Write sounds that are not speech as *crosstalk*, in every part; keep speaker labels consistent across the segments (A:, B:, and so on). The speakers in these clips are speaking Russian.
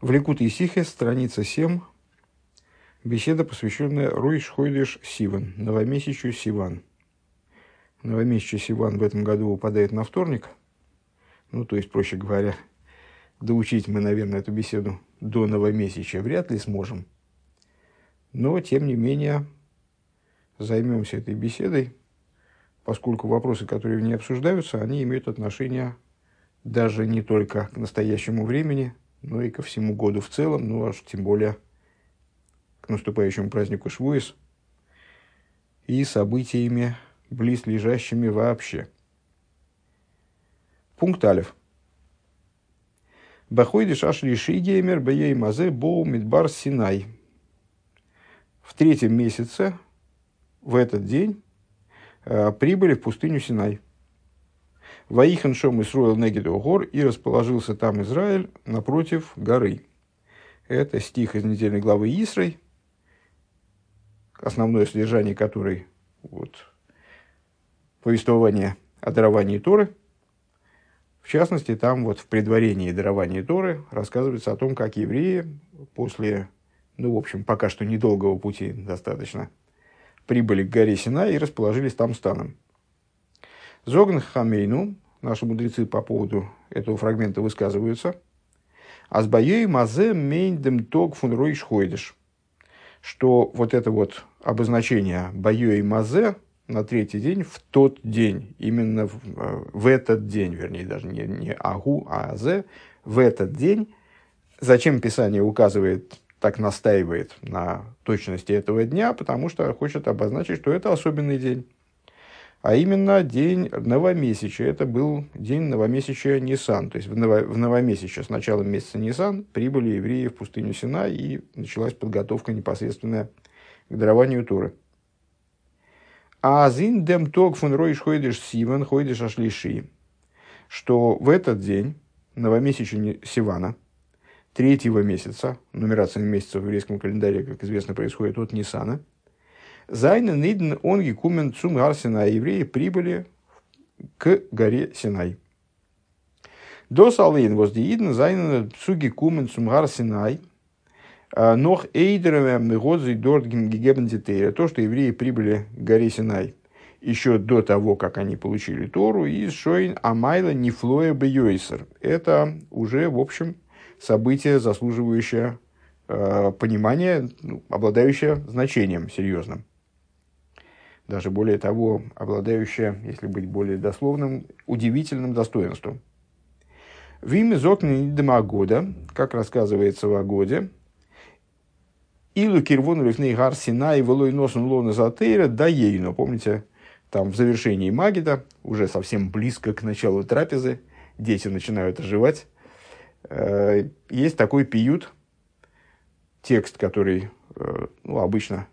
A: В Ликут Исихе, страница 7, беседа, посвященная Руиш Хойдиш Сиван, новомесячью Сиван. Новомесячие Сиван в этом году упадает на вторник. Ну, то есть, проще говоря, доучить мы, наверное, эту беседу до новомесячия вряд ли сможем. Но, тем не менее, займемся этой беседой, поскольку вопросы, которые в ней обсуждаются, они имеют отношение даже не только к настоящему времени – но и ко всему году в целом, ну аж тем более к наступающему празднику Швуис и событиями, близлежащими вообще. Пункт Алев. Бахойдиш ашли шигеймер бей мазе боу мидбар синай. В третьем месяце, в этот день, э, прибыли в пустыню Синай – Ваихан Шом Исруэл Негиду гор, и расположился там Израиль напротив горы. Это стих из недельной главы Исрой, основное содержание которой вот, повествование о даровании Торы. В частности, там вот в предварении дарования Торы рассказывается о том, как евреи после, ну, в общем, пока что недолгого пути достаточно, прибыли к горе Сина и расположились там станом. Зогн Хамейну, наши мудрецы по поводу этого фрагмента высказываются. Азбаей мазе мейндем ток фун ройш. Что вот это вот обозначение баей мазе на третий день в тот день, именно в, в этот день, вернее, даже не, не агу, а азе, в этот день. Зачем Писание указывает, так настаивает на точности этого дня? Потому что хочет обозначить, что это особенный день а именно день новомесячия. Это был день новомесячия Нисан. То есть в, ново, в новомесячие с началом месяца Нисан прибыли евреи в пустыню Сина и началась подготовка непосредственная к дарованию Туры. А зин дем ток фун ройш хойдеш сиван хойдеш ашлиши. Что в этот день, новомесячия Сивана, третьего месяца, нумерация месяцев в еврейском календаре, как известно, происходит от Нисана – זײַנען אידן אָנגעקומען צום הר סיני, евреи прибыли к горе Синай. דאָס אַליין וואָס די אידן זײַנען צוגעקומען צום הר סיני, נאָך איידער מ'האָט זיי דאָרטן געגעבן То, что евреи прибыли к горе Синай еще до того, как они получили Тору, איז שוין אַ מעלה נפלאה ביותר. Это уже, в общем, событие, заслуживающее э, понимания, ну, обладающее значением серьезным даже более того, обладающая, если быть более дословным, удивительным достоинством. В имя Зокни Демагода, как рассказывается в Агоде, Илу Кирвону Лифней Гар Синай Велой Носун Лона Затейра да Ейно. Помните, там в завершении Магида, уже совсем близко к началу трапезы, дети начинают оживать. Э, есть такой пиют, текст, который э, ну, обычно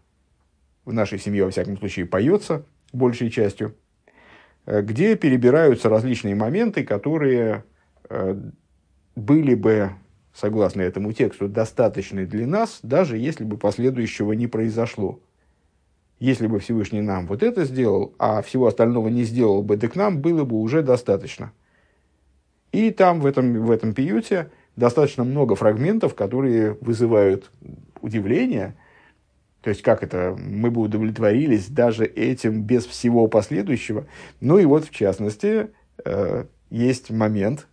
A: в нашей семье, во всяком случае, поется большей частью, э, где перебираются различные моменты, которые э, были бы, согласно этому тексту, достаточны для нас, даже если бы последующего не произошло. Если бы Всевышний нам вот это сделал, а всего остального не сделал бы, так нам было бы уже достаточно. И там, в этом, в этом пиюте, достаточно много фрагментов, которые вызывают удивление – то есть, как это, мы бы удовлетворились даже этим без всего последующего. Ну и вот, в частности, э, есть момент,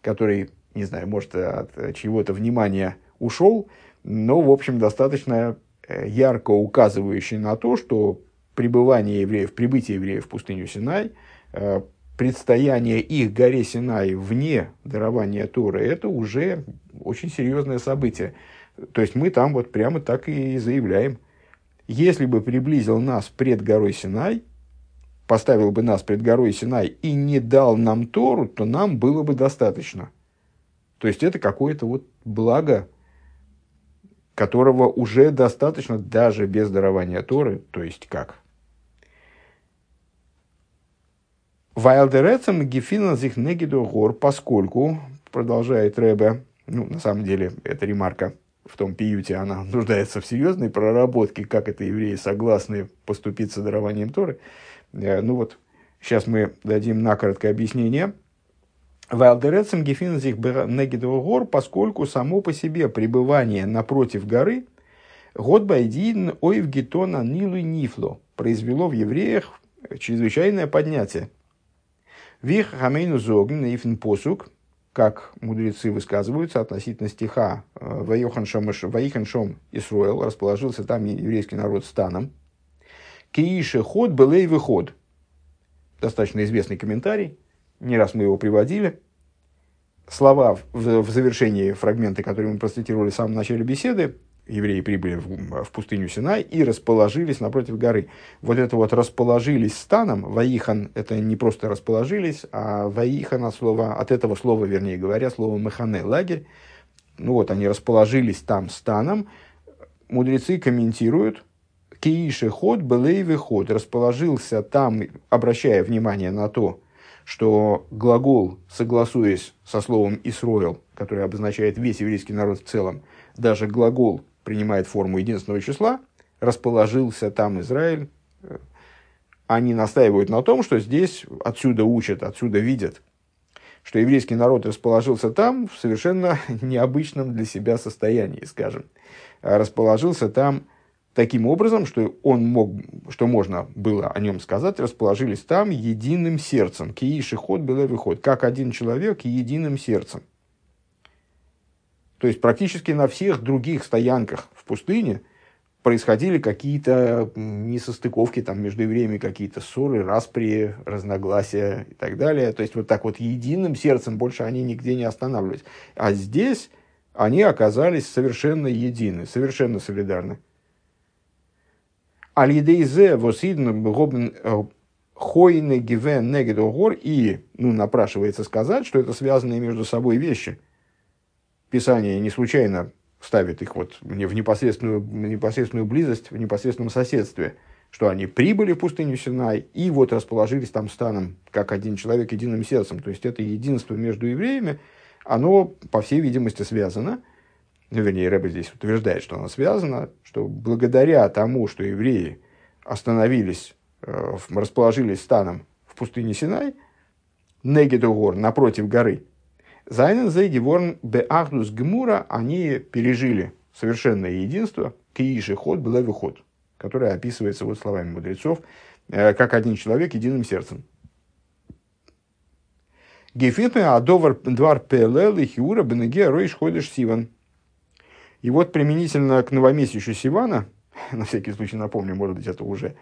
A: который, не знаю, может, от чего-то внимания ушел, но, в общем, достаточно э, ярко указывающий на то, что пребывание евреев, прибытие евреев в пустыню Синай, э, предстояние их горе Синай вне дарования Торы, это уже очень серьезное событие. То есть мы там вот прямо так и заявляем – если бы приблизил нас пред горой Синай, поставил бы нас пред горой Синай и не дал нам Тору, то нам было бы достаточно. То есть это какое-то вот благо, которого уже достаточно даже без дарования Торы, то есть как? Вайлдерецем гефина зих негиду гор, поскольку, продолжает Рэбе, ну, на самом деле, это ремарка в том пиюте, она *laughs* нуждается в серьезной проработке, как это евреи согласны поступить с дарованием Торы. Э, ну вот, сейчас мы дадим накороткое объяснение. Валдерецем гефинзих негидогор, поскольку само по себе пребывание напротив горы, год байдин ойв гетона нилу нифло, произвело в евреях чрезвычайное поднятие. Вих хамейну зогн ифн посук, как мудрецы высказываются относительно стиха э, «Ваихан шом Исруэл» расположился там еврейский народ станом. «Киише ход белей выход». Достаточно известный комментарий, не раз мы его приводили. Слова в, в завершении фрагмента, которые мы процитировали в самом начале беседы, евреи прибыли в, в пустыню Синай и расположились напротив горы. Вот это вот расположились станом, ваихан, это не просто расположились, а ваихан от, слова, от этого слова, вернее говоря, слово механе, лагерь. Ну вот, они расположились там станом. Мудрецы комментируют, Кииши ход, белейвы ход, расположился там, обращая внимание на то, что глагол, согласуясь со словом «Исроил», который обозначает весь еврейский народ в целом, даже глагол принимает форму единственного числа, расположился там Израиль, они настаивают на том, что здесь отсюда учат, отсюда видят, что еврейский народ расположился там в совершенно *laughs* необычном для себя состоянии, скажем. Расположился там таким образом, что он мог, что можно было о нем сказать, расположились там единым сердцем. Кииши ход было выход, как один человек единым сердцем. То есть практически на всех других стоянках в пустыне происходили какие-то несостыковки там, между евреями, какие-то ссоры, распри, разногласия и так далее. То есть вот так вот единым сердцем больше они нигде не останавливались. А здесь они оказались совершенно едины, совершенно солидарны. Алидейзе восидн гобн э, хойны гивен негедогор и ну, напрашивается сказать, что это связанные между собой вещи – Писание не случайно ставит их вот в непосредственную, непосредственную близость, в непосредственном соседстве, что они прибыли в пустыню Синай и вот расположились там станом, как один человек, единым сердцем. То есть это единство между евреями, оно, по всей видимости, связано, ну, вернее, Рэбе здесь утверждает, что оно связано, что благодаря тому, что евреи остановились, э, расположились станом в пустыне Синай, Негедугор, напротив горы, Зайнен Зейгеворн Беахдус Гмура, они пережили совершенное единство, Кииши ход был выход, которое описывается вот словами мудрецов, э, как один человек единым сердцем. Гефитме адовар двар пелел и хиура бенеге ройш ходишь сиван. И вот применительно к новомесячу Сивана, *laughs* на всякий случай напомню, может быть, это уже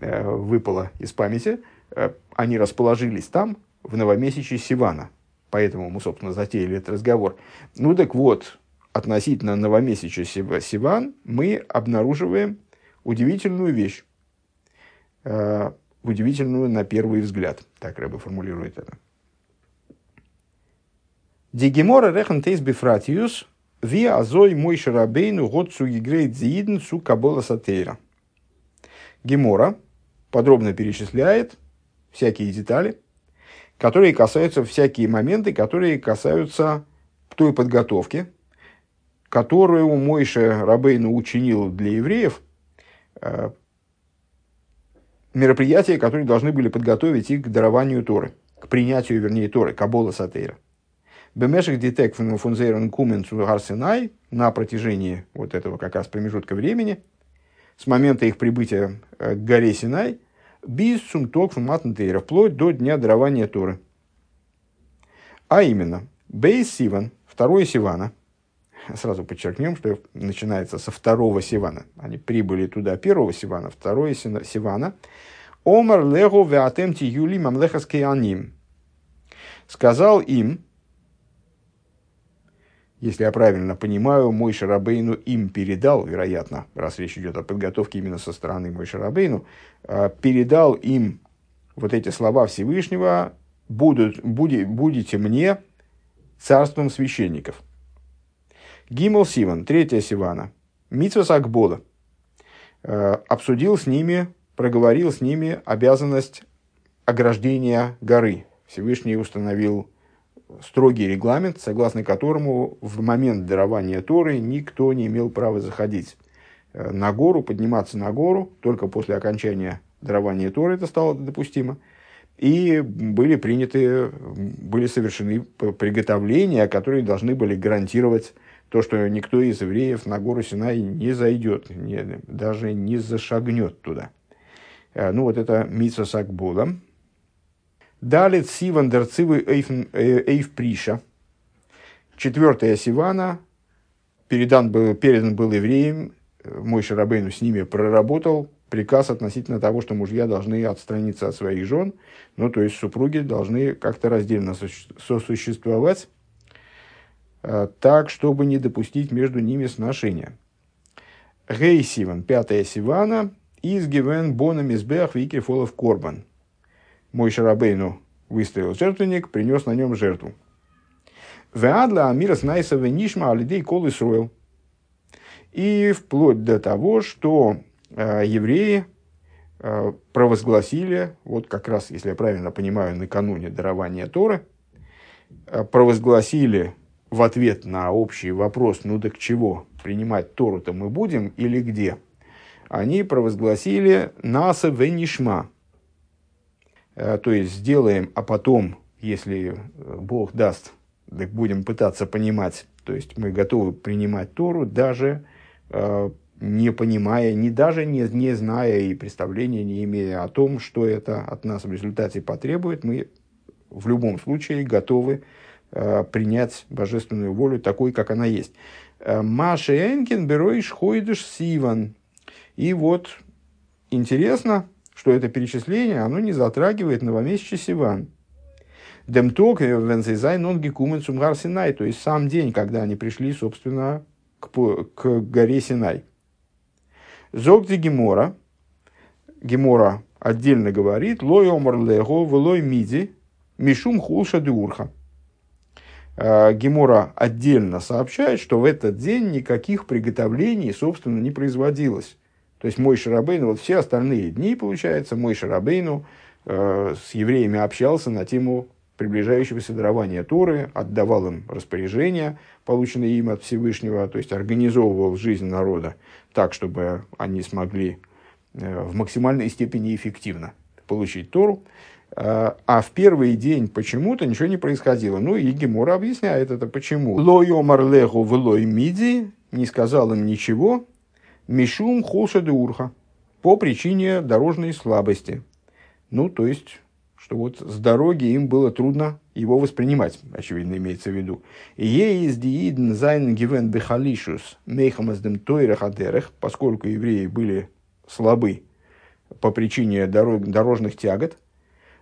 A: э, выпало из памяти, э, они расположились там, в новомесяче Сивана – Поэтому мы, собственно, затеяли этот разговор. Ну так вот, относительно новомесяча Сиван мы обнаруживаем удивительную вещь. Э, удивительную на первый взгляд. Так Рэбе формулирует это. Дигемора рехен тейс бифратиус ви азой мой шарабейну год цу игрейт зиидн цу кабола сатейра. Гемора подробно перечисляет всякие детали – которые касаются всякие моменты, которые касаются той подготовки, которую Мойша Рабейну учинил для евреев, э, мероприятия, которые должны были подготовить их к дарованию Торы, к принятию, вернее, Торы, Кабола Сатейра. Бемешек детек фунзейрон кумен Гарсинай на протяжении вот этого как раз промежутка времени, с момента их прибытия к горе Синай – Бис сумток матнтейра, вплоть до дня дарования Торы. А именно, Бейс Сиван, второе Сивана, сразу подчеркнем, что начинается со второго Сивана. Они прибыли туда первого Сивана, второе Сивана. Омар лего веатемти юли мамлехаский аним. Сказал им, если я правильно понимаю, мой Шарабейну им передал, вероятно, раз речь идет о подготовке именно со стороны мой Шарабейну, а, передал им вот эти слова Всевышнего, будут, буди, будете мне царством священников. Гимл Сиван, третья Сивана, Митсвас Акбола, а, обсудил с ними, проговорил с ними обязанность ограждения горы. Всевышний установил строгий регламент, согласно которому в момент дарования Торы никто не имел права заходить э, на гору, подниматься на гору, только после окончания дарования Торы это стало допустимо. и были приняты, были совершены приготовления, которые должны были гарантировать то, что никто из евреев на гору Синай не зайдет, не, даже не зашагнет туда. Э, ну, вот это Митса Сакбула. Далее Сиван Дерцивы Эйв Приша. Четвертая Сивана передан был, передан был евреям, мой Шарабейну с ними проработал приказ относительно того, что мужья должны отстраниться от своих жен, ну, то есть супруги должны как-то раздельно сосуществовать, э, так, чтобы не допустить между ними сношения. Гей Сиван, пятая Сивана, из Гивен Бона Вики Фолов Корбан. Мой Шарабейну выставил жертвенник, принес на нем жертву. Веадла Амирас Найсова Нишма Алидей Кол Исруэл. И вплоть до того, что э, евреи э, провозгласили, вот как раз, если я правильно понимаю, накануне дарования Торы, э, провозгласили в ответ на общий вопрос, ну так чего, принимать Тору-то мы будем или где, они провозгласили «Наса венишма», то есть сделаем, а потом, если э, Бог даст, так будем пытаться понимать, то есть мы готовы принимать Тору, даже э, не понимая, не даже не, не зная и представления не имея о том, что это от нас в результате потребует, мы в любом случае готовы э, принять божественную волю такой, как она есть. Э, Маша Энкин бероиш хойдыш сиван. И вот интересно, что это перечисление, оно не затрагивает новомесячный Сиван. Демток вензайзай нон гекумен сумгар Синай, то есть сам день, когда они пришли, собственно, к, к горе Синай. Зогди Гемора, Гемора отдельно говорит, лой омар лего, лой миди, мишум хулша диурха. А, Гемора отдельно сообщает, что в этот день никаких приготовлений, собственно, не производилось. То есть мой Шарабейну, вот все остальные дни, получается, мой Шарабейну э, с евреями общался на тему приближающегося дарования Торы, отдавал им распоряжения, полученные им от Всевышнего, то есть организовывал жизнь народа так, чтобы они смогли э, в максимальной степени эффективно получить Тору. Э, а в первый день почему-то ничего не происходило. Ну и Гемора объясняет это почему. לא אמר להו ולא מידי не сказал им ничего. משום חולשא דאורחא по причине дорожной слабости. Ну, то есть что вот с дороги им было трудно его воспринимать, очевидно, имеется в виду. ווי די אידן זײַנען געווען בחלישות מחמת דעם טורח поскольку евреи были слабы по причине дорог, дорожных тягот.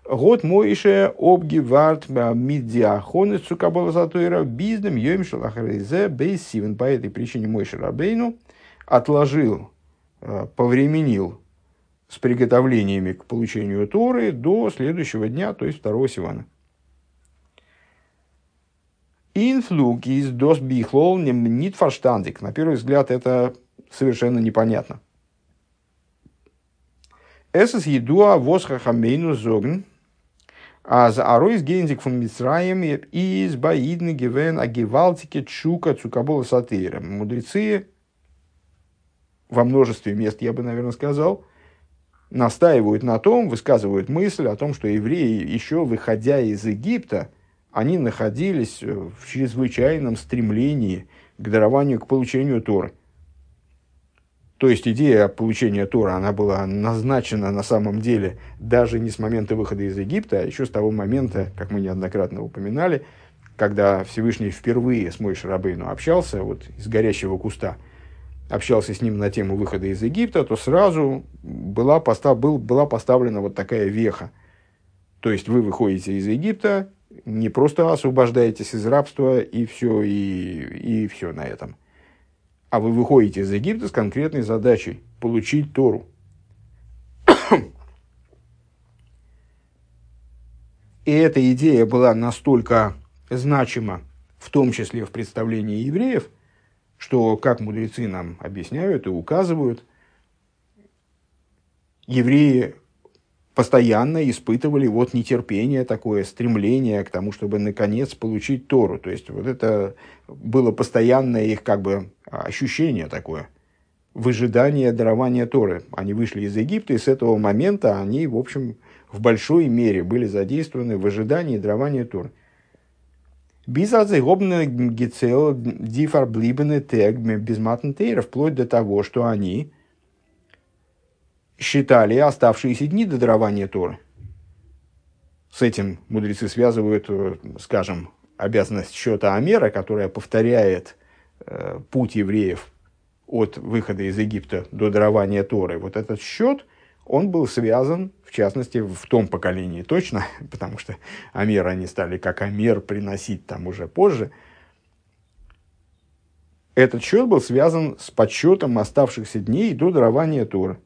A: Год моише обгиварт мидиахонес цукабала затойра биздем йом шалахаризе бейсивен. По этой причине Мойше Рабейну отложил, э, повременил с приготовлениями к получению Торы до следующего дня, то есть второго Сивана. Инфлук из дос бихлол нит фарштандик. На первый взгляд это совершенно непонятно. Эсэс едуа восхахамейну зогн, а за аройс гензик фун Мицраем из баидны гивен агивалтике чука цукабола сатыра. Мудрецы во множестве мест, я бы, наверное, сказал, настаивают на том, высказывают мысль о том, что евреи, еще выходя из Египта, они находились в чрезвычайном стремлении к дарованию, к получению Торы. То есть идея получения Тора, она была назначена на самом деле даже не с момента выхода из Египта, а еще с того момента, как мы неоднократно упоминали, когда Всевышний впервые с Мой Шарабейну общался вот из горящего куста – общался с ним на тему выхода из Египта, то сразу была, постав, был, была поставлена вот такая веха. То есть вы выходите из Египта, не просто освобождаетесь из рабства и все, и, и все на этом. А вы выходите из Египта с конкретной задачей – получить Тору. И эта идея была настолько значима, в том числе в представлении евреев – что, как мудрецы нам объясняют и указывают, евреи постоянно испытывали вот нетерпение такое, стремление к тому, чтобы наконец получить Тору. То есть вот это было постоянное их как бы ощущение такое, выжидание дарования Торы. Они вышли из Египта, и с этого момента они, в общем, в большой мере были задействованы в ожидании дарования Торы. Бизадзе гобны гицел дифар блибены тег безматнтейра, вплоть до того, что они считали оставшиеся дни до дарования Торы. С этим мудрецы связывают, э, скажем, обязанность счета Амера, которая повторяет э, путь евреев от выхода из Египта до дарования Торы. Вот этот счет, он был связан, в частности, в том поколении точно, *laughs* потому что Амер они стали как Амер приносить там уже позже. Этот счет был связан с подсчетом оставшихся дней до дарования Торы.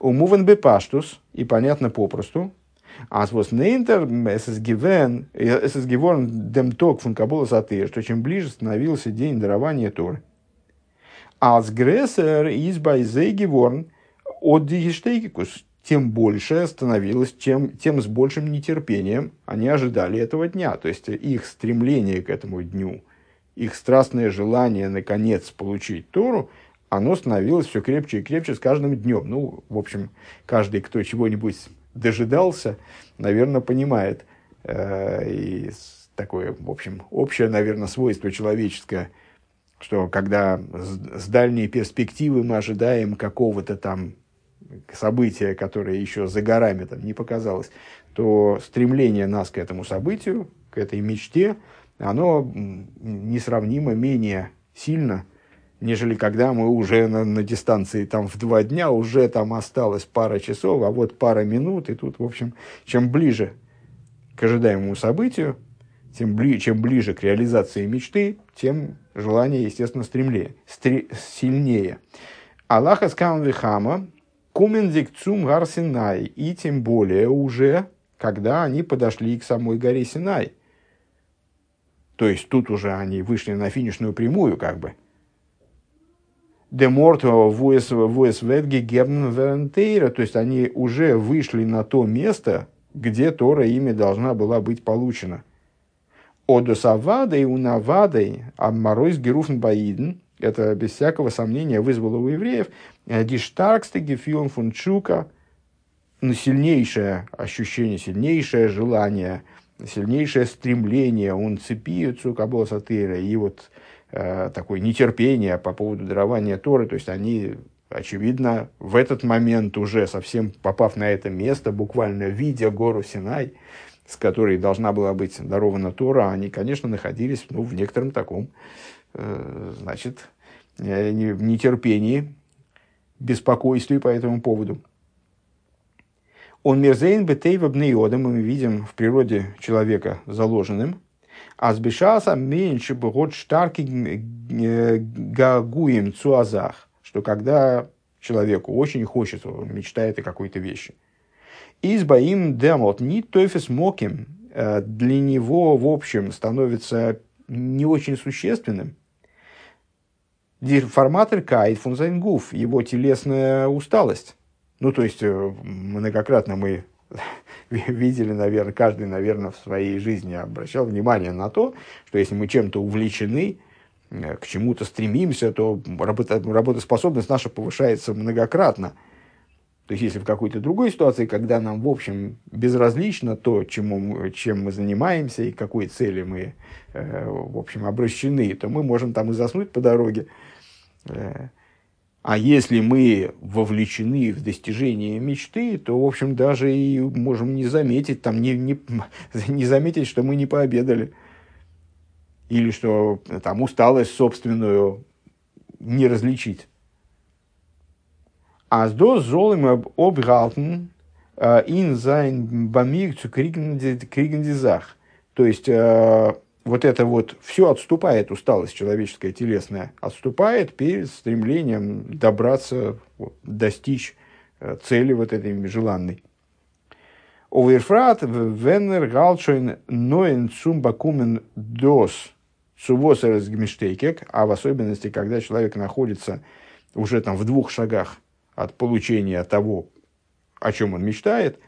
A: Умувен бепаштус, и понятно попросту, Аз вот нейнтер, ist geworden dem Tag von Кабула что чем ближе становился день дарования. Als größer ist bei sie geworden от Дигештейкикус, тем больше становилось, тем, тем с большим нетерпением они ожидали этого дня. То есть их стремление к этому дню, их страстное желание наконец получить Тору, оно становилось все крепче и крепче с каждым днем. Ну, в общем, каждый, кто чего-нибудь дожидался, наверное, понимает. Э, и такое, в общем, общее, наверное, свойство человеческое, что когда с, с дальней перспективы мы ожидаем какого-то там события, которое еще за горами там не показалось, то стремление нас к этому событию, к этой мечте, оно несравнимо менее сильно, нежели когда мы уже на, на дистанции там в два дня, уже там осталось пара часов, а вот пара минут, и тут, в общем, чем ближе к ожидаемому событию, тем бли, чем ближе к реализации мечты, тем желание, естественно, стремлее, стри, сильнее. Аллаха скам вихама кумендик цум гар Синай, и тем более уже, когда они подошли к самой горе Синай. То есть тут уже они вышли на финишную прямую, как бы – Демортова Вуэс Ветги Герн Верентейра, то есть они уже вышли на то место, где Тора ими должна была быть получена. Одосавадой унавадой Аммаройс Геруфн Баиден, это без всякого сомнения вызвало у евреев, Диштарксте Гефилн Фунчука, ну, сильнейшее ощущение, сильнейшее желание, сильнейшее стремление, он цепиется у Кабола Сатыра, и вот Э, такое нетерпение по поводу дарования Торы, то есть они, очевидно, в этот момент уже совсем попав на это место, буквально видя гору Синай, с которой должна была быть дарована Тора, они, конечно, находились ну, в некотором таком, э, значит, э, нетерпении, беспокойстве по этому поводу. Он мерзейн бетейва бнеодом, мы видим в природе человека заложенным – Азбешаса меньше бы год штарки гагуем цуазах, что когда человеку очень хочется, он мечтает о какой-то вещи. Избаим демот не тофис моким э, для него, в общем, становится не очень существенным. Форматор кайт фунзайнгуф, его телесная усталость. Ну, то есть, э, многократно мы *laughs* видели, наверное, каждый, наверное, в своей жизни обращал внимание на то, что если мы чем-то увлечены, э, к чему-то стремимся, то работоспособность наша повышается многократно. То есть, если в какой-то другой ситуации, когда нам, в общем, безразлично то, чему, чем мы занимаемся и какой цели мы, э, в общем, обращены, то мы можем там и заснуть по дороге. Э, а если мы вовлечены в достижение мечты, то, в общем, даже и можем не заметить, там, не, не, *laughs* не заметить, что мы не пообедали. Или что там усталость собственную не различить. А до золым обгалтен ин зайн бамиг zu kriegen То есть, э, вот это вот все отступает, усталость человеческая, телесная, отступает перед стремлением добраться, достичь э, цели вот этой желанной. Оверфрат венер галчойн ноен цумбакумен дос цувосерс гмиштейкек, а в особенности, когда человек находится уже там в двух шагах от получения того, о чем он мечтает,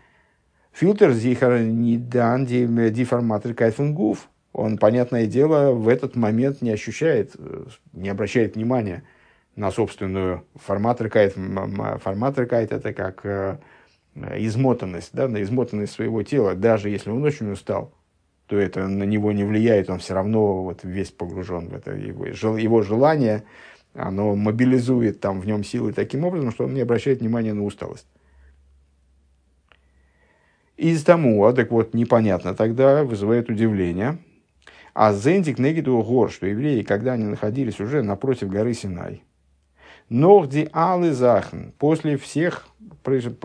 A: фильтр зихар не дан деформатор кайфенгуф, он, понятное дело, в этот момент не ощущает, э, не обращает внимания на собственную формат рекайт. Формат рекайт – это как э, измотанность, да, на измотанность своего тела, даже если он очень устал, то это на него не влияет, он все равно вот весь погружен в это, его, его желание, оно мобилизует там в нем силы таким образом, что он не обращает внимания на усталость. Из тому, а так вот, непонятно тогда, вызывает удивление. А Зендик Негиду Гор, что евреи, когда они находились уже напротив горы Синай, Норди Алы Захн, после всех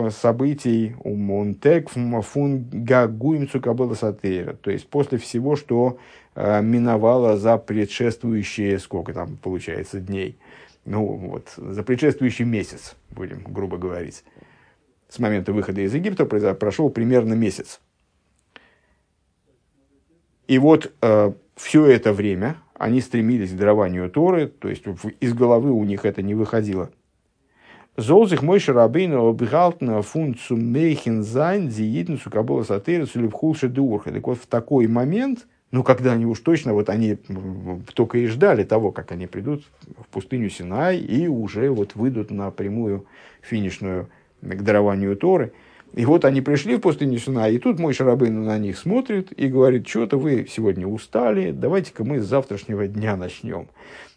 A: событий у Монтек фун Гагуим Цукабела Сатейра, то есть после всего, что э, миновало за предшествующие, сколько там получается, дней, ну вот, за предшествующий месяц, будем грубо говорить. С момента выхода из Египта прошел примерно месяц. И вот э, все это время они стремились к дарованию Торы, то есть из головы у них это не выходило. זאל זיך משה רבינו אפהאלטן פון מכין זיין די אידן צו קבלת התורה צוליב חולשא דאורחא. Так вот в такой момент, ну когда они уж точно, вот они только и ждали того, как они придут в пустыню Синай и уже вот выйдут на прямую финишную к дарованию Торы. И вот они пришли в пустыню Сина, и тут мой Шарабейн на них смотрит и говорит, что-то вы сегодня устали, давайте-ка мы с завтрашнего дня начнем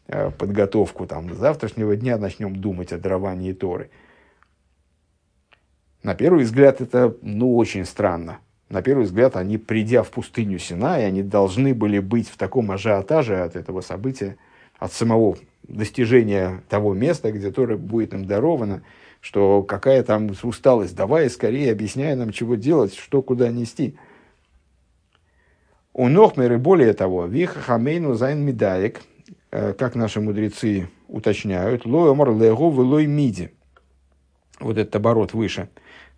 A: э, подготовку, там, с завтрашнего дня начнем думать о даровании Торы. На первый взгляд это, ну, очень странно. На первый взгляд, они, придя в пустыню Синай, они должны были быть в таком ажиотаже от этого события, от самого достижения того места, где Тора будет им дарована, что какая там усталость, давай скорее объясняй нам, чего делать, что куда нести. און נאכמער, более того, ווי חכמינו זיינען מדייק, э, как наши мудрецы уточняют, לא אמר להו ולא מידי. Вот этот оборот выше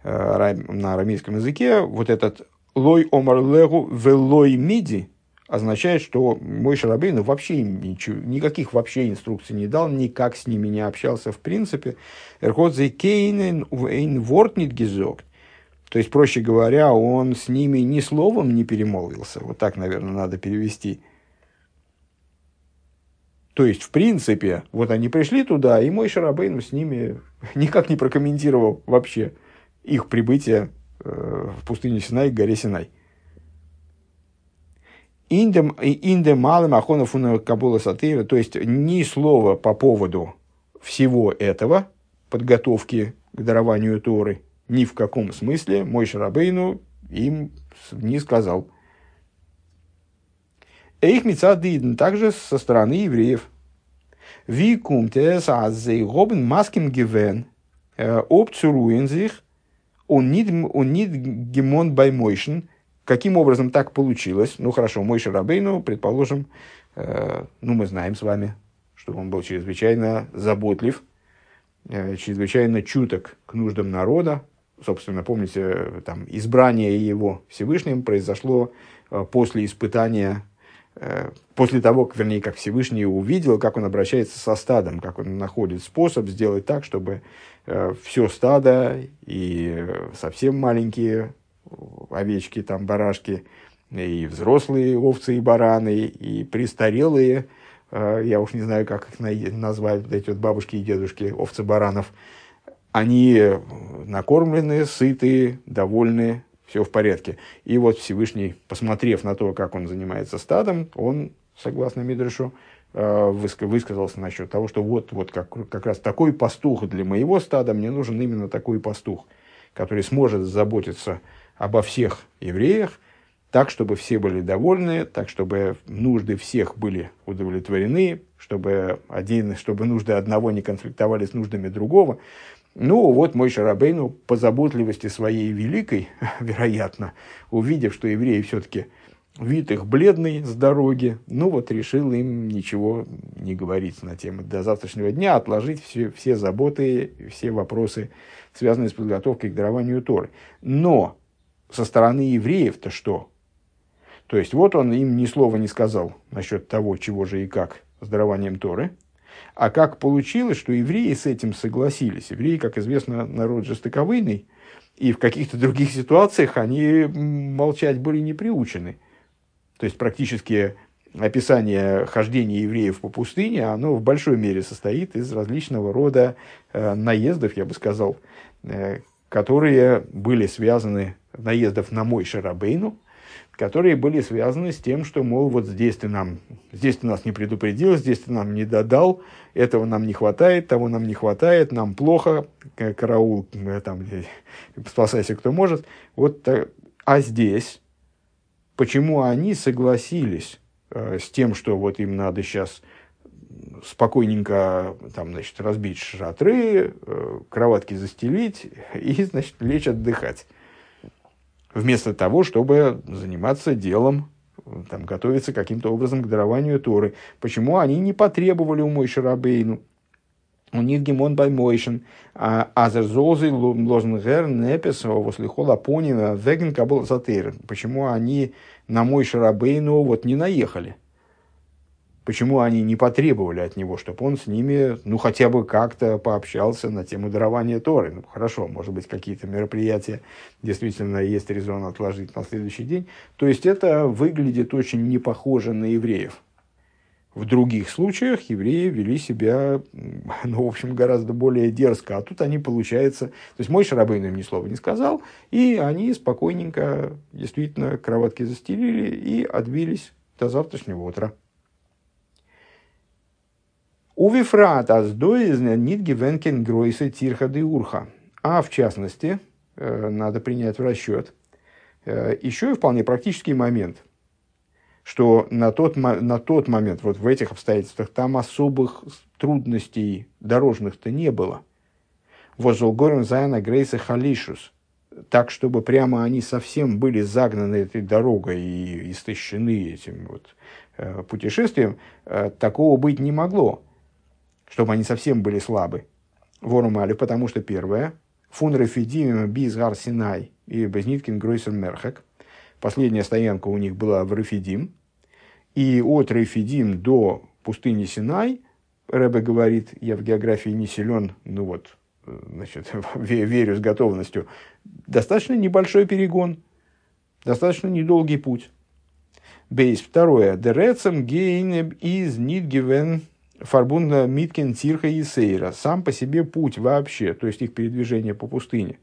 A: э, на арамейском языке, вот этот לא אמר להו ולא מידי – означает, что мой Шарабейн вообще ничего, никаких вообще инструкций не дал, никак с ними не общался в принципе. Эрходзе кейнен эйн вортнит гизок. То есть, проще говоря, он с ними ни словом не перемолвился. Вот так, наверное, надо перевести. То есть, в принципе, вот они пришли туда, и мой Шарабейн с ними *laughs* никак не прокомментировал вообще их прибытие э, в пустыне Синай к горе Синай. Инде малым ахонафуна кабула сатыра, то есть ни слова по поводу всего этого, подготовки к дарованию Торы, ни в каком смысле мой Шарабейну им не сказал. Эйх мицадиден также со стороны евреев. Ви кумтес азей гобен маским гивен обцуруен sich он нид гемон баймойшен – Каким образом так получилось? Ну хорошо, мой Шарабейну, предположим, э, ну мы знаем с вами, что он был чрезвычайно заботлив, э, чрезвычайно чуток к нуждам народа. Собственно, помните, там, избрание его Всевышним произошло э, после испытания, э, после того, как, вернее, как Всевышний увидел, как он обращается со стадом, как он находит способ сделать так, чтобы э, все стадо и э, совсем маленькие овечки, там, барашки, и взрослые овцы и бараны, и престарелые, э, я уж не знаю, как их назвать, вот эти вот бабушки и дедушки, овцы баранов, они накормлены, сытые, довольны, все в порядке. И вот Всевышний, посмотрев на то, как он занимается стадом, он, согласно Мидришу, э, высказался насчет того, что вот, вот как, как раз такой пастух для моего стада, мне нужен именно такой пастух, который сможет заботиться обо всех евреях, так, чтобы все были довольны, так, чтобы нужды всех были удовлетворены, чтобы, один, чтобы нужды одного не конфликтовали с нуждами другого. Ну, вот мой Шарабейну по заботливости своей великой, *laughs* вероятно, увидев, что евреи все-таки вид их бледный с дороги, ну вот решил им ничего не говорить на тему до завтрашнего дня, отложить все, все заботы, все вопросы, связанные с подготовкой к дарованию Торы. Но со стороны евреев-то что? То есть, вот он им ни слова не сказал насчет того, чего же и как с дарованием Торы. А как получилось, что евреи с этим согласились? Евреи, как известно, народ жестоковыйный, и в каких-то других ситуациях они молчать были не приучены. То есть, практически описание хождения евреев по пустыне, оно в большой мере состоит из различного рода э, наездов, я бы сказал, э, которые были связаны, наездов на мой Шарабейну, которые были связаны с тем, что, мол, вот здесь ты, нам, здесь ты нас не предупредил, здесь ты нам не додал, этого нам не хватает, того нам не хватает, нам плохо, караул, э, там, спасайся, кто может. Вот, а здесь, почему они согласились э, с тем, что вот им надо сейчас спокойненько там, значит, разбить шатры, э, кроватки застелить и, значит, лечь отдыхать. Вместо того, чтобы заниматься делом, там, готовиться каким-то образом к дарованию Торы. Почему они не потребовали у Мойши Рабейну? У них гемон баймойшен, а азерзозы лозенгер непес возле холапонина веген кабл затейр. Почему они на мой Шарабейну вот не наехали? Почему они не потребовали от него, чтобы он с ними, ну, хотя бы как-то пообщался на тему дарования Торы? Ну, хорошо, может быть, какие-то мероприятия действительно есть резон отложить на следующий день. То есть, это выглядит очень не похоже на евреев. В других случаях евреи вели себя, *laughs* ну, в общем, гораздо более дерзко. А тут они, получается... То есть, мой Шарабейн им ни слова не сказал, и они спокойненько, действительно, кроватки застелили и отбились до завтрашнего утра. Увифрат аздоизне нит гивенкен гройсы тирхады урха. А в частности, э, надо принять в расчет э, еще и вполне практический момент, что на тот, на тот момент, вот в этих обстоятельствах, там особых трудностей дорожных-то не было. Возулгорен Зайна Грейса Халишус. Так, чтобы прямо они совсем были загнаны этой дорогой и истощены этим вот э, путешествием, такого быть не могло чтобы они совсем были слабы. Ворумали, потому что первое, фун рефидим биз гар Синай и безниткин гройсер мерхек. Последняя стоянка у них была в Рефидим. И от Рефидим до пустыни Синай, Рэбе говорит, я в географии не силен, ну вот, значит, *laughs* верю с готовностью, достаточно небольшой перегон, достаточно недолгий путь. Бейс. Второе. Дерецем гейнеб из нидгивен Фарбунда Миткин Тирха и Сейра. Сам по себе путь вообще, то есть их передвижение по пустыне,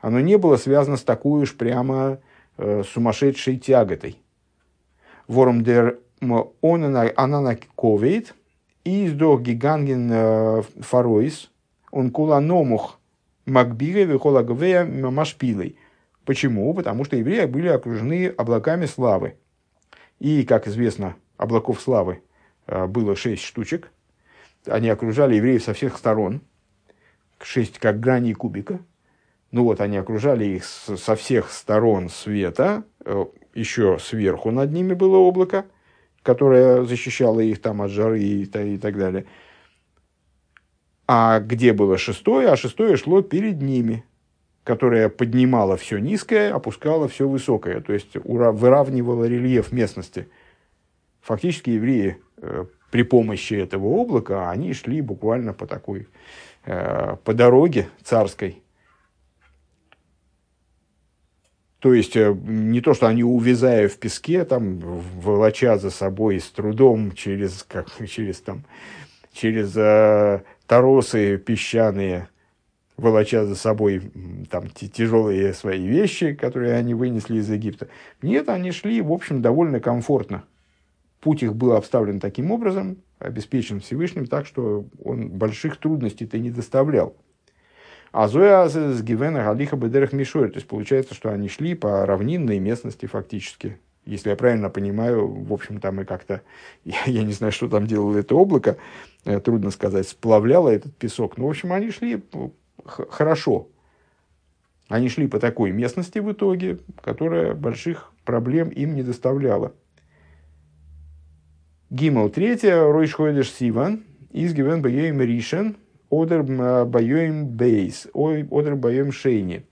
A: оно не было связано с такой уж прямо э, сумасшедшей тяготой. Ворум дер анана ковейт, издох гиганген э, фароис, он кула номух макбига вихолагвея машпилой. Почему? Потому что евреи были окружены облаками славы. И, как известно, облаков славы – было шесть штучек. Они окружали евреев со всех сторон. Шесть как грани кубика. Ну вот, они окружали их со всех сторон света. Э, Еще сверху над ними было облако, которое защищало их там от жары и, так далее. А где было шестое? А шестое шло перед ними, которое поднимало все низкое, опускало все высокое, то есть выравнивало рельеф местности. Фактически евреи Э, при помощи этого облака они шли буквально по такой, э, по дороге царской. То есть, э, не то, что они, увязая в песке, там, волоча за собой с трудом через, как, *laughs* через, там, через э, торосы песчаные, волоча за собой там, тяжелые свои вещи, которые они вынесли из Египта. Нет, они шли, в общем, довольно комфортно путь их был обставлен таким образом, обеспечен Всевышним, так что он больших трудностей-то не доставлял. А Зоя с Гивена Галиха Бедерах Мишуэр. То есть получается, что они шли по равнинной местности фактически. Если я правильно понимаю, в общем, там и как-то, *laughs* я, я не знаю, что там делало это облако, э, трудно сказать, сплавляло этот песок. Но, в общем, они шли хорошо. Они шли по такой местности в итоге, которая больших проблем им не доставляла. Гимл третье, Ройш Хойдеш Сиван, из Гивен Байоим Ришен, Одер Байоим Бейс, Одер Байоим Шейни.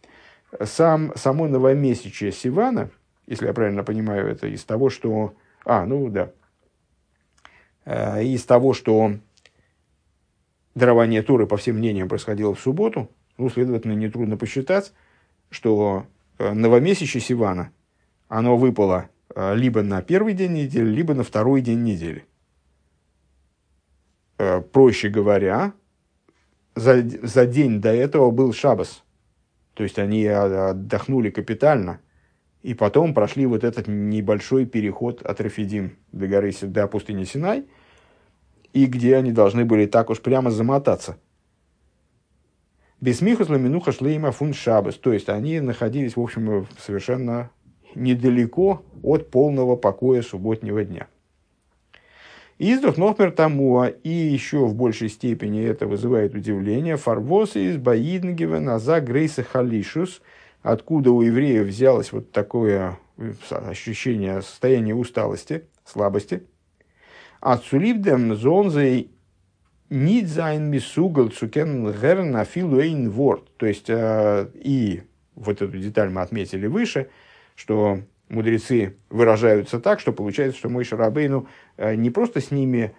A: Сам, само новомесячие Сивана, если я правильно понимаю, это из того, что... А, ну да. Э, из того, что дарование Туры, по всем мнениям, происходило в субботу, ну, следовательно, нетрудно посчитать, что э, новомесячие Сивана, оно выпало либо на первый день недели, либо на второй день недели. Э, проще говоря, за, за день до этого был шабас. То есть они отдохнули капитально, и потом прошли вот этот небольшой переход от Рафидим до горы до пустыни Синай, и где они должны были так уж прямо замотаться. Бесмихус ламинуха шлейма фун шабас. То есть они находились, в общем, совершенно недалеко от полного покоя субботнего дня. Издух Нохмер Тамуа, и еще в большей степени это вызывает удивление, Фарвосы из Баиднгева Наза Грейса Халишус, откуда у евреев взялось вот такое э, ощущение состояния усталости, слабости. Ацулибдем зонзей нидзайн мисугал цукен герн афилу эйн ворд. То есть, э, и вот эту деталь мы отметили выше, что мудрецы выражаются так, что получается, что мой Шарабейну э, не просто с ними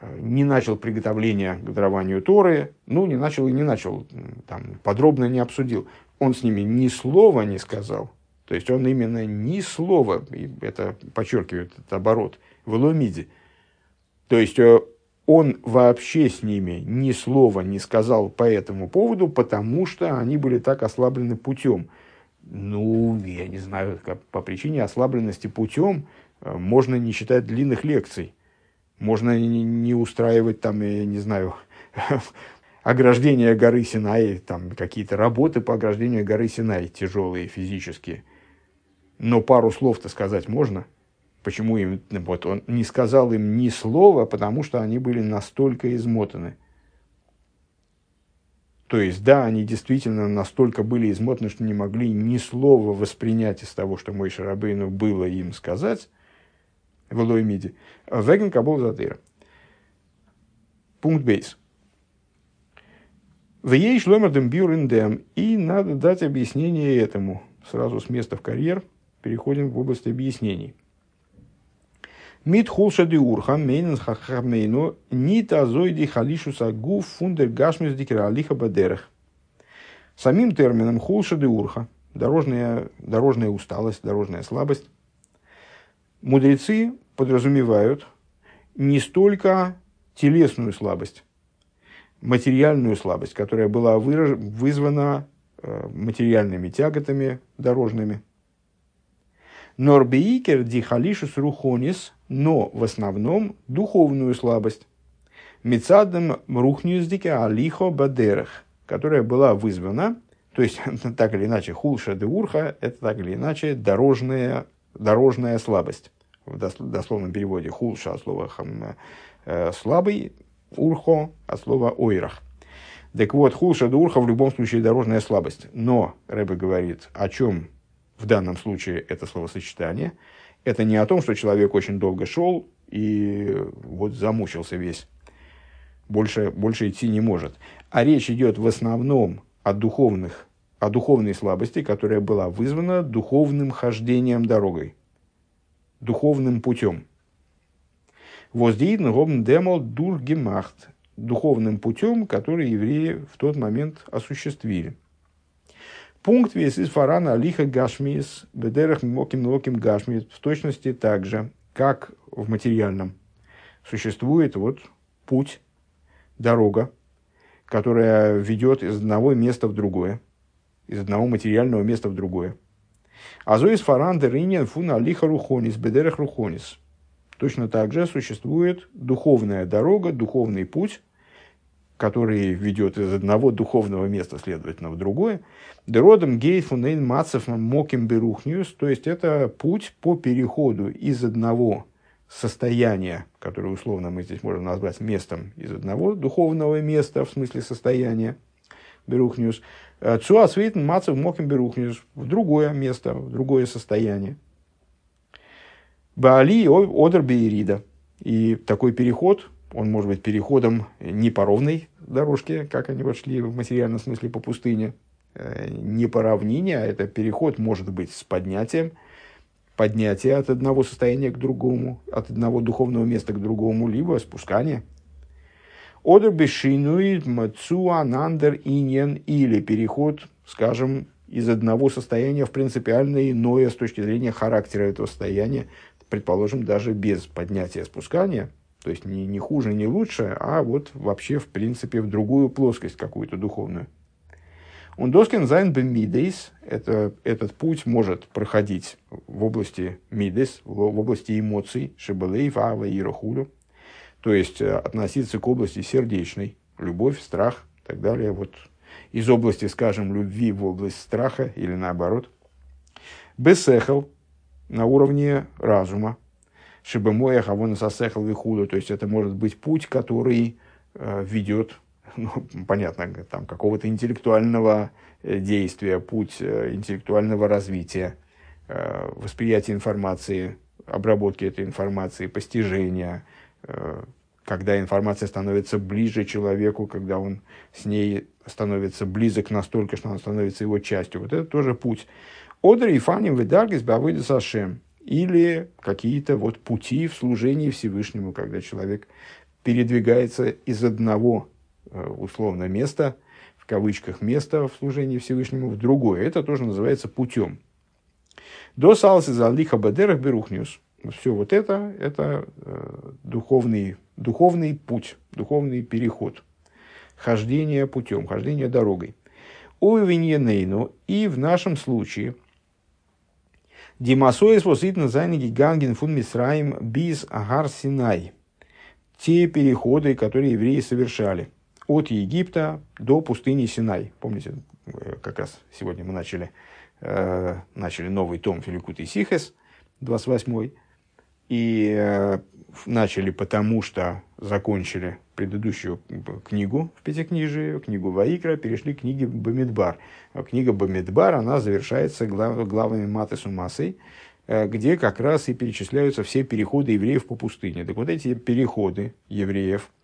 A: э, не начал приготовление к дарованию Торы, ну, не начал и не начал, там, подробно не обсудил. Он с ними ни слова не сказал. То есть, он именно ни слова, это подчеркивает этот оборот, в Эломиде. То есть, э, он вообще с ними ни слова не сказал по этому поводу, потому что они были так ослаблены путем – ну, я не знаю, по причине ослабленности путем э, можно не читать длинных лекций. Можно не устраивать там, я не знаю, *laughs* ограждение горы Синай, там какие-то работы по ограждению горы Синай, тяжелые физические. Но пару слов-то сказать можно. Почему им, вот он не сказал им ни слова, потому что они были настолько измотаны. То есть, да, они действительно настолько были измотаны, что не могли ни слова воспринять из того, что мой Шарабейну было им сказать в Элоимиде. Веген Кабул Задыра. Пункт бейс. В ей шломердем бюрендем. И надо дать объяснение этому. Сразу с места в карьер переходим в область объяснений. Мит хулша ди урха мейнен хахамейну нит азойди халишуса гуф фундер гашмис дикера алиха бадерах. Самим термином хулша ди урха, дорожная, дорожная усталость, дорожная слабость, мудрецы подразумевают не столько телесную слабость, материальную слабость, которая была вызвана э, материальными тяготами дорожными – Норбиикер дихалишус рухонис, но в основном духовную слабость. Мецадом рухнюздике алихо бадерах, которая была вызвана, то есть *laughs* так или иначе хулша де урха, это так или иначе дорожная, дорожная слабость. В дословном переводе хулша от слова хам, э, слабый, урхо от слова ойрах. Так вот, хулша де урха в любом случае дорожная слабость. Но, Рэбе говорит, о чем в данном случае это словосочетание, это не о том, что человек очень долго шел и вот замучился весь, больше, больше идти не может. А речь идет в основном о духовных, о духовной слабости, которая была вызвана духовным хождением дорогой, духовным путем. Воздейн гобн демол дургемахт, духовным путем, который евреи в тот момент осуществили. Пункт весь из фарана алиха гашмис, бедерах моким локим гашмис, в точности так же, как в материальном. Существует вот путь, дорога, которая ведет из одного места в другое, из одного материального места в другое. Азоис фаран деринен фун алиха рухонис, бедерах рухонис. Точно так же существует духовная дорога, духовный путь, который ведет из одного духовного места, следовательно, в другое. Деродом гейфунейн мацев моким берухниус, то есть это путь по переходу из одного состояния, которое условно мы здесь можем назвать местом, из одного духовного места, в смысле состояния, берухниус, цуасвейтен мацев моким берухниус, в другое место, в другое состояние. Баали одер бейрида. И такой переход, он может быть переходом не по ровной дорожке, как они вошли в материальном смысле по пустыне, э, не по равнине, а это переход может быть с поднятием, поднятие от одного состояния к другому, от одного духовного места к другому, либо спускание. אדער בשינוי מצב צו אן אנדער ענין или переход, скажем, из одного состояния в принципиально иное с точки зрения характера этого состояния, предположим, даже без поднятия спускания – то есть не, не хуже, не лучше, а вот вообще, в принципе, в другую плоскость какую-то духовную. און דאס קען זיין במדות, это, этот путь может проходить в области מדות, в области эмоций, שבלב, אהבה ויראה וכולי, то есть э, относиться к области сердечной, любовь, страх и так далее, вот из области, скажем, любви в область страха или наоборот. Бесехал на уровне разума, шибемоя хавона сосехал вихуду, то есть это может быть путь, который э, ведет ну, понятно, там какого-то интеллектуального э, действия, путь э, интеллектуального развития, восприятия информации, обработки этой информации, постижения, когда информация становится ближе человеку, когда он с ней становится близок настолько, что она становится его частью. Вот это тоже путь. Одри и фаним выдаргис бавыда сашем. Или какие-то вот пути в служении Всевышнему, когда человек передвигается из одного Э, условно место, в кавычках место в служении Всевышнему, в другое. Это тоже называется путем. До салсы за лиха бадерах берухниус. Все вот это, это э, духовный, духовный путь, духовный переход. Хождение путем, хождение дорогой. У Нейну и в нашем случае Димасоис воситна зайниги ганген фун мисраим биз агар синай. Те переходы, которые евреи совершали от Египта до пустыни Синай. Помните, э, как раз сегодня мы начали, э, начали новый том Филикут и Сихес, 28 и э, начали потому, что закончили предыдущую книгу в Пятикнижии, книгу Ваикра, перешли к книге Бамидбар. Книга Бамидбар, она завершается глав, главами Маты Сумасой, э, где как раз и перечисляются все переходы евреев по пустыне. Так вот эти переходы евреев –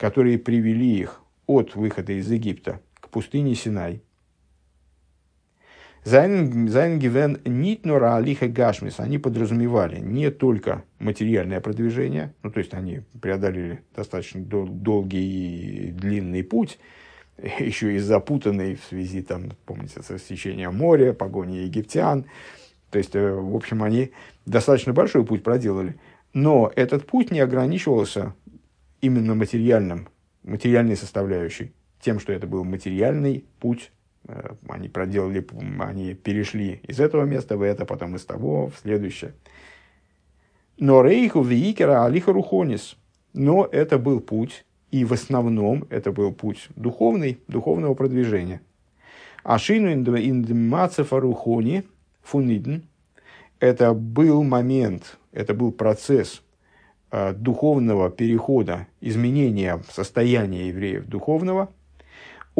A: которые привели их от выхода из Египта к пустыне Синай. Зайнгивен Нитнора Алиха Гашмис, они подразумевали не только материальное продвижение, ну то есть они преодолели достаточно дол- долгий и длинный путь, *laughs* еще и запутанный в связи, там, помните, со стечением моря, погони египтян. То есть, э, в общем, они достаточно большой путь проделали. Но этот путь не ограничивался именно материальным, материальной составляющей, тем, что это был материальный путь, они проделали, они перешли из этого места в это, потом из того в следующее. Но рейху виикера алиха рухонис. Но это был путь, и в основном это был путь духовный, духовного продвижения. Ашину индемацефа рухони фунидн. Это был момент, это был процесс Э, духовного перехода, изменения состояния евреев духовного,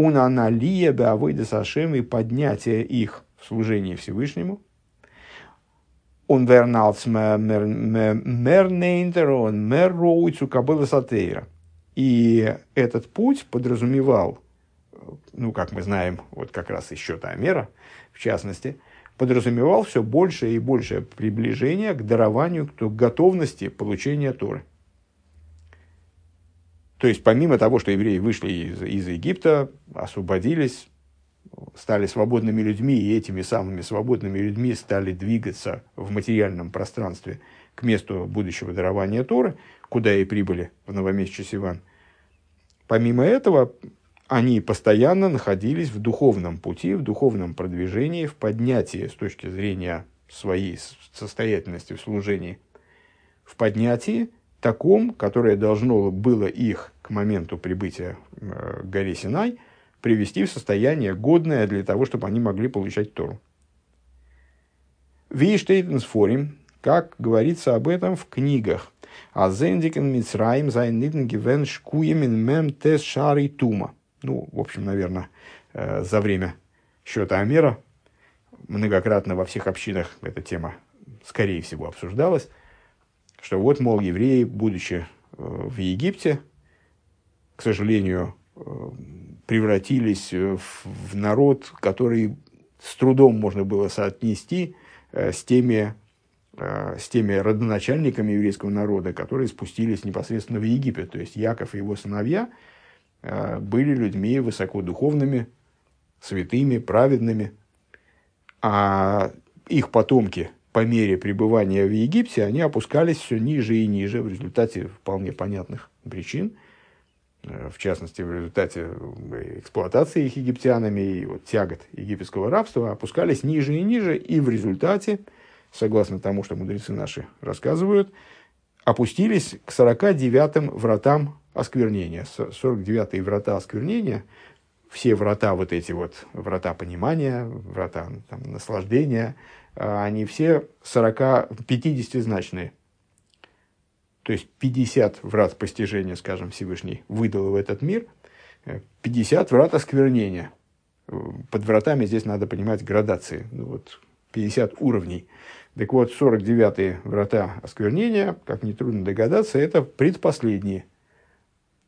A: он аналия беавойда сашем и поднятие их в служении Всевышнему, он верналц мернейнтер, он мерроуйцу кабыла сатейра. И этот путь подразумевал, ну, как мы знаем, вот как раз еще та мера, в частности – подразумевал все большее и большее приближение к дарованию, к готовности получения Торы. То есть, помимо того, что евреи вышли из, из Египта, освободились, стали свободными людьми, и этими самыми свободными людьми стали двигаться в материальном пространстве к месту будущего дарования Торы, куда и прибыли в новомесяче Сиван. Помимо этого, они постоянно находились в духовном пути, в духовном продвижении, в поднятии с точки зрения своей состоятельности в служении, в поднятии таком, которое должно было их к моменту прибытия э, к горе Синай привести в состояние годное для того, чтобы они могли получать Тору. Виштейтенсфорим, как говорится об этом в книгах. А зендикен мицраим гивен шкуемин мем тес шари тума ну, в общем, наверное, э, за время счета Амера многократно во всех общинах эта тема, скорее всего, обсуждалась, что вот, мол, евреи, будучи э, в Египте, к сожалению, э, превратились в народ, который с трудом можно было соотнести с теми, с теми родоначальниками еврейского народа, которые спустились непосредственно в Египет. То есть Яков и его сыновья – Э, были людьми высокодуховными, святыми, праведными, а их потомки по мере пребывания в Египте, они опускались все ниже и ниже в результате вполне понятных причин. в частности, в результате эксплуатации их египтянами и вот тягот египетского рабства, опускались ниже и ниже, и в результате, согласно тому, что мудрецы наши рассказывают, опустились к 49-м вратам осквернения. 49-е врата осквернения, все врата вот эти вот, врата понимания, врата там, наслаждения, они все 40, 50-значные. То есть 50 врат постижения, скажем, Всевышний выдал в этот мир, 50 врат осквернения. Под вратами здесь надо понимать градации. Ну, вот 50 уровней. Так вот, 49-е врата осквернения, как нетрудно догадаться, это предпоследние.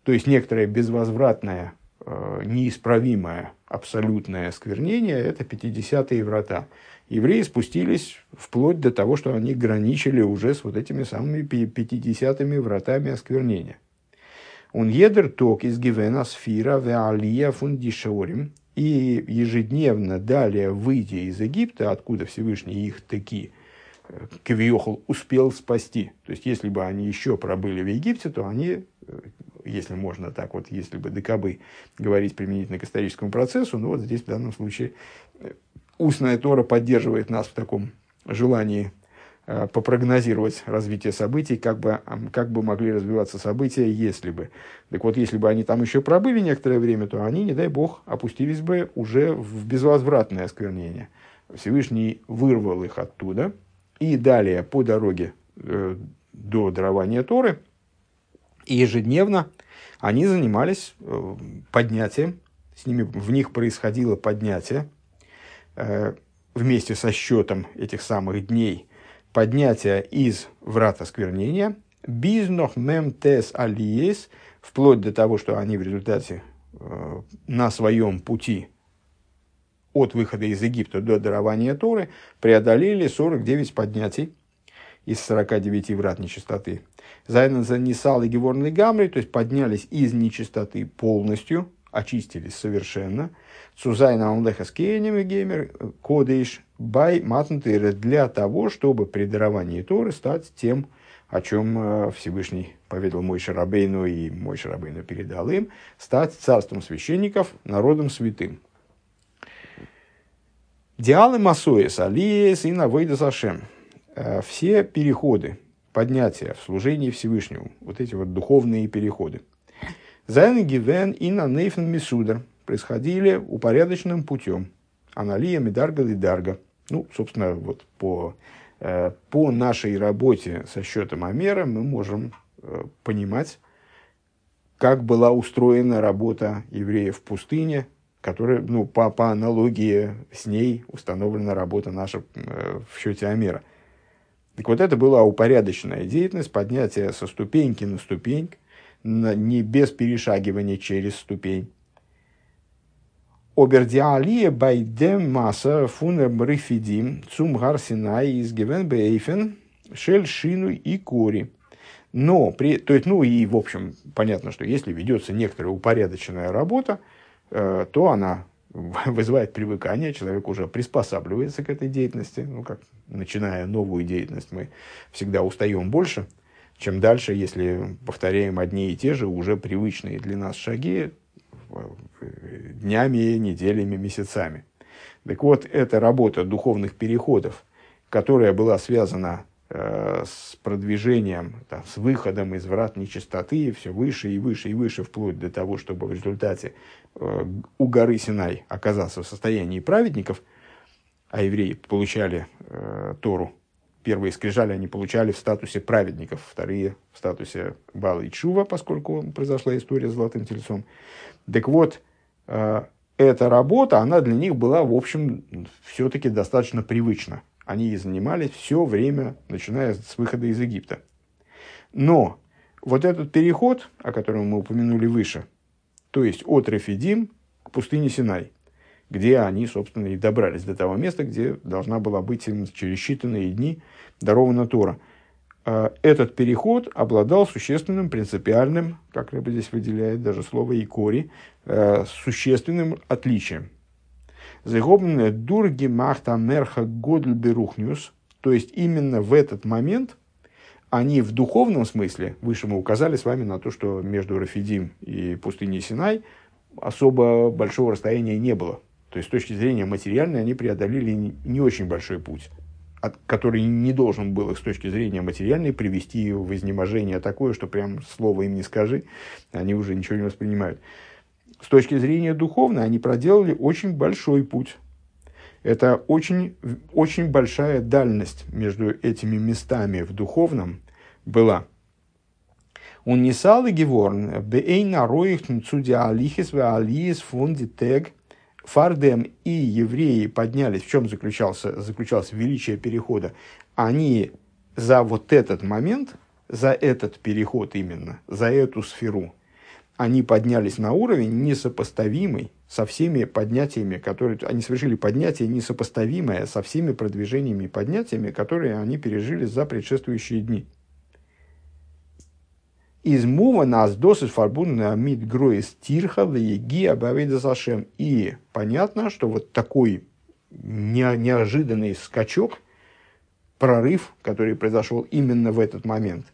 A: То есть некоторое безвозвратное, э, неисправимое, абсолютное осквернение – это 50-е врата. Евреи спустились вплоть до того, что они граничили уже с вот этими самыми 50-ми вратами осквернения. Он едер ток из гивена сфира веалия фундишорим. И ежедневно далее, выйдя из Египта, откуда Всевышний их таки Кавиохал успел спасти. То есть, если бы они еще пробыли в Египте, то они, э, если можно так вот, если бы декабы говорить применительно к историческому процессу, ну вот здесь в данном случае э, устная Тора поддерживает нас в таком желании э, попрогнозировать развитие событий, как бы, как бы могли развиваться события, если бы. Так вот, если бы они там еще пробыли некоторое время, то они, не дай бог, опустились бы уже в безвозвратное осквернение. Всевышний вырвал их оттуда – и далее по дороге э, до дарования Торы, и ежедневно они занимались э, поднятием, с ними, в них происходило поднятие, э, вместе со счетом этих самых дней, поднятие из врата сквернения, бизнох мем тес алиес, вплоть до того, что они в результате э, на своем пути от выхода из Египта до дарования Торы преодолели 49 поднятий из 49 врат нечистоты. Зайна занесал и Геворный Гамри, то есть поднялись из нечистоты полностью, очистились совершенно. Цузайна Амлеха Скейнем Геймер, Кодейш, Бай Матнтыра, для того, чтобы при даровании Торы стать тем, о чем э, Всевышний поведал мой Шарабейну и мой Шарабейну передал им, стать царством священников, народом святым. Диалы Масоис, Алиес и Навейда Сашем. Э, все переходы, поднятия в служении Всевышнему, вот эти вот духовные переходы. Зайн Гивен и на Нейфен Мисудер происходили упорядоченным путем. Аналия, Медарга Дарга. Ну, собственно, вот по, э, по нашей работе со счетом Амера мы можем э, понимать, как была устроена работа евреев в пустыне, которая, ну, по, по аналогии с ней установлена работа наша в счете Амера. Так вот, это была упорядоченная деятельность, поднятие со ступеньки на ступень, на, не без перешагивания через ступень. Обердиалия байдем масса фунем рифидим цум гарсинай из гевен бейфен шель шину и кори. Но, при, то есть, ну и в общем, понятно, что если ведется некоторая упорядоченная работа, Э, то она *laughs* вызывает привыкание, человек уже приспосабливается к этой деятельности. Ну, как начиная новую деятельность, мы всегда устаем больше, чем дальше, если повторяем одни и те же, уже привычные для нас шаги днями, неделями, месяцами. Так вот, эта работа духовных переходов, которая была связана Э, с продвижением, там, с выходом из врат нечистоты, все выше и выше и выше, вплоть до того, чтобы в результате э, у горы Синай оказаться в состоянии праведников, а евреи получали э, Тору, первые скрижали они получали в статусе праведников, вторые в статусе Бала и Чува, поскольку произошла история с Золотым Тельцом. Так вот, э, эта работа, она для них была, в общем, все-таки достаточно привычна они и занимались все время, начиная с выхода из Египта. Но вот этот переход, о котором мы упомянули выше, то есть от Рефидим к пустыне Синай, где они, собственно, и добрались до того места, где должна была быть им через считанные дни дарована Тора. А этот переход обладал существенным, принципиальным, как Рэба здесь выделяет даже слово «икори», э, существенным отличием – Зегобнне дурги махта мерха годль берухнюс. То есть именно в этот момент они в духовном смысле, выше мы указали с вами на то, что между Рафидим и пустыней Синай особо большого расстояния не было. То есть с точки зрения материальной они преодолели не очень большой путь, который не должен был их с точки зрения материальной привести в изнеможение такое, что прям слово им не скажи, они уже ничего не воспринимают. С точки зрения духовной они проделали очень большой путь. Это очень, очень большая дальность между этими местами в духовном была. Он не сал и геворн, бейна роих цудя алихис ве алиис фунди тег, Фардем и евреи поднялись, в чем заключался, заключалось величие перехода, они за вот этот момент, за этот переход именно, за эту сферу, они поднялись на уровень несопоставимый со всеми поднятиями, которые... Они совершили поднятие несопоставимое со всеми продвижениями и поднятиями, которые они пережили за предшествующие дни. Из мува нас досыс фарбунна мид гроис тирха еги абавида сашем. И понятно, что вот такой неожиданный скачок, прорыв, который произошел именно в этот момент,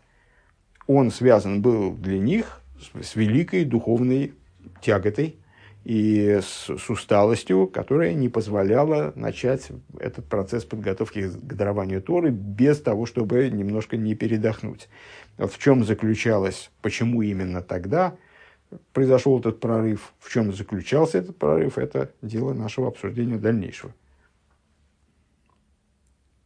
A: он связан был для них с, великой духовной тяготой и с усталостью, которая не позволяла начать этот процесс подготовки к дарованию Торы без того, чтобы немножко не передохнуть в чем заключалось, почему именно тогда произошел этот прорыв, в чем заключался этот прорыв, это дело нашего обсуждения дальнейшего.